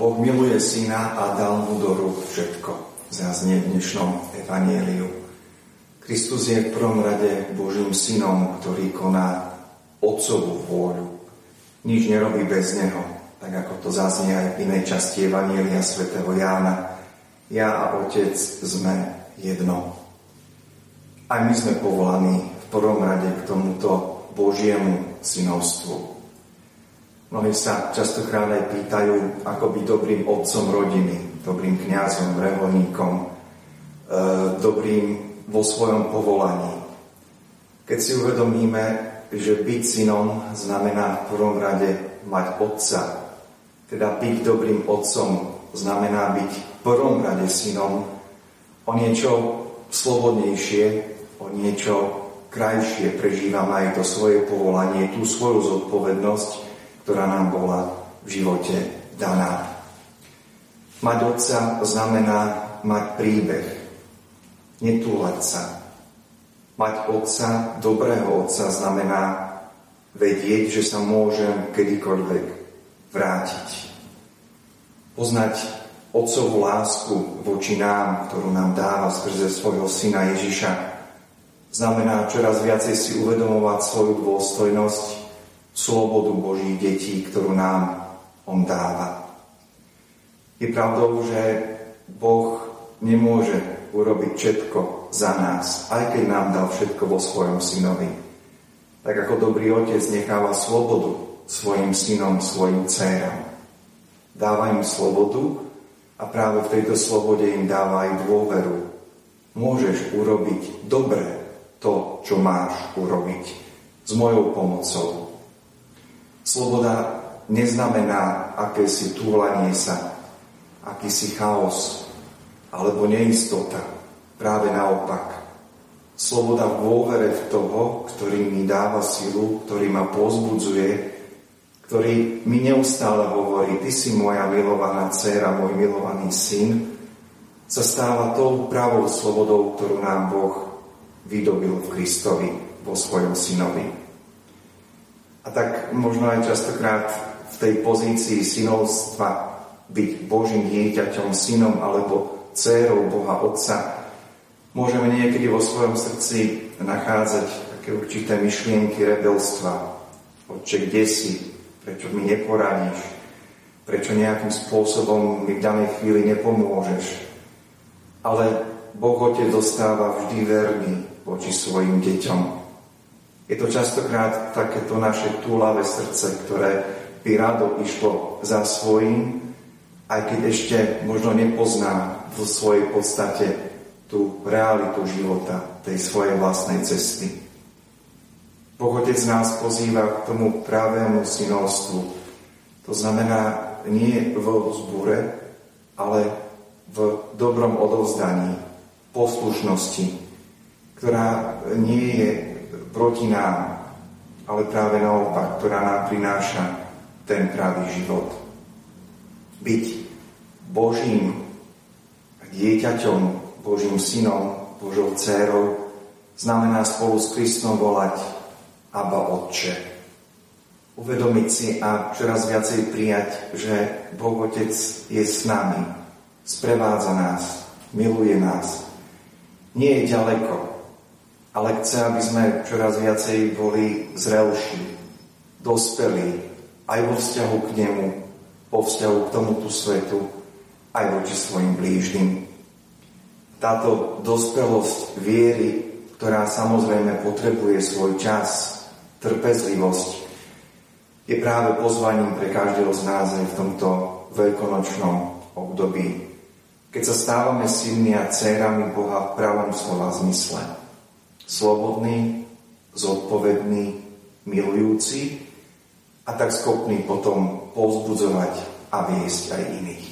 Boh miluje syna a dal mu do rúk všetko. Zaznie v dnešnom evanieliu. Kristus je v prvom rade Božím synom, ktorý koná Otcovú vôľu. Nič nerobí bez Neho, tak ako to zaznie aj v inej časti Evanielia svätého Jána. Ja a Otec sme jedno. Aj my sme povolaní v prvom rade k tomuto Božiemu synovstvu. Mnohí sa častokrát aj pýtajú, ako byť dobrým otcom rodiny, dobrým kňazom, reholníkom, e, dobrým vo svojom povolaní. Keď si uvedomíme, že byť synom znamená v prvom rade mať otca, teda byť dobrým otcom znamená byť v prvom rade synom, o niečo slobodnejšie, o niečo krajšie prežívame aj to svoje povolanie, tú svoju zodpovednosť, ktorá nám bola v živote daná. Mať otca znamená mať príbeh, netúlať sa. Mať otca, dobrého otca, znamená vedieť, že sa môžem kedykoľvek vrátiť. Poznať otcovú lásku voči nám, ktorú nám dáva skrze svojho syna Ježiša, znamená čoraz viacej si uvedomovať svoju dôstojnosť slobodu Božích detí, ktorú nám On dáva. Je pravdou, že Boh nemôže urobiť všetko za nás, aj keď nám dal všetko vo svojom synovi. Tak ako dobrý otec necháva slobodu svojim synom, svojim dcerám. Dáva im slobodu a práve v tejto slobode im dáva aj dôveru. Môžeš urobiť dobre to, čo máš urobiť s mojou pomocou, Sloboda neznamená akési túlanie sa, akýsi chaos alebo neistota. Práve naopak. Sloboda v dôvere v toho, ktorý mi dáva silu, ktorý ma pozbudzuje, ktorý mi neustále hovorí, ty si moja milovaná dcéra, môj milovaný syn, sa stáva tou pravou slobodou, ktorú nám Boh vydobil v Kristovi, vo svojom synovi. A tak možno aj častokrát v tej pozícii synovstva byť Božím dieťaťom, synom alebo dcérou Boha Otca, môžeme niekedy vo svojom srdci nachádzať také určité myšlienky rebelstva. Otče, kde si? Prečo mi neporadíš? Prečo nejakým spôsobom mi v danej chvíli nepomôžeš? Ale Boh Otec dostáva vždy verný voči svojim deťom. Je to častokrát takéto naše túlavé srdce, ktoré by rado išlo za svojím, aj keď ešte možno nepozná vo svojej podstate tú realitu života, tej svojej vlastnej cesty. Boh Otec nás pozýva k tomu pravému synovstvu. To znamená nie v zbure, ale v dobrom odovzdaní, poslušnosti, ktorá nie je proti nám, ale práve naopak, ktorá nám prináša ten pravý život. Byť Božím dieťaťom, Božím synom, Božou dcérou, znamená spolu s Kristom volať Abba Otče. Uvedomiť si a čoraz viacej prijať, že Boh Otec je s nami, sprevádza nás, miluje nás. Nie je ďaleko, ale chce, aby sme čoraz viacej boli zrelší, dospelí aj vo vzťahu k nemu, vo vzťahu k tomuto svetu, aj voči svojim blížnym. Táto dospelosť viery, ktorá samozrejme potrebuje svoj čas, trpezlivosť, je práve pozvaním pre každého z nás v tomto veľkonočnom období, keď sa stávame synmi a dcerami Boha v pravom slova zmysle slobodný, zodpovedný, milujúci a tak schopný potom povzbudzovať a viesť aj iných.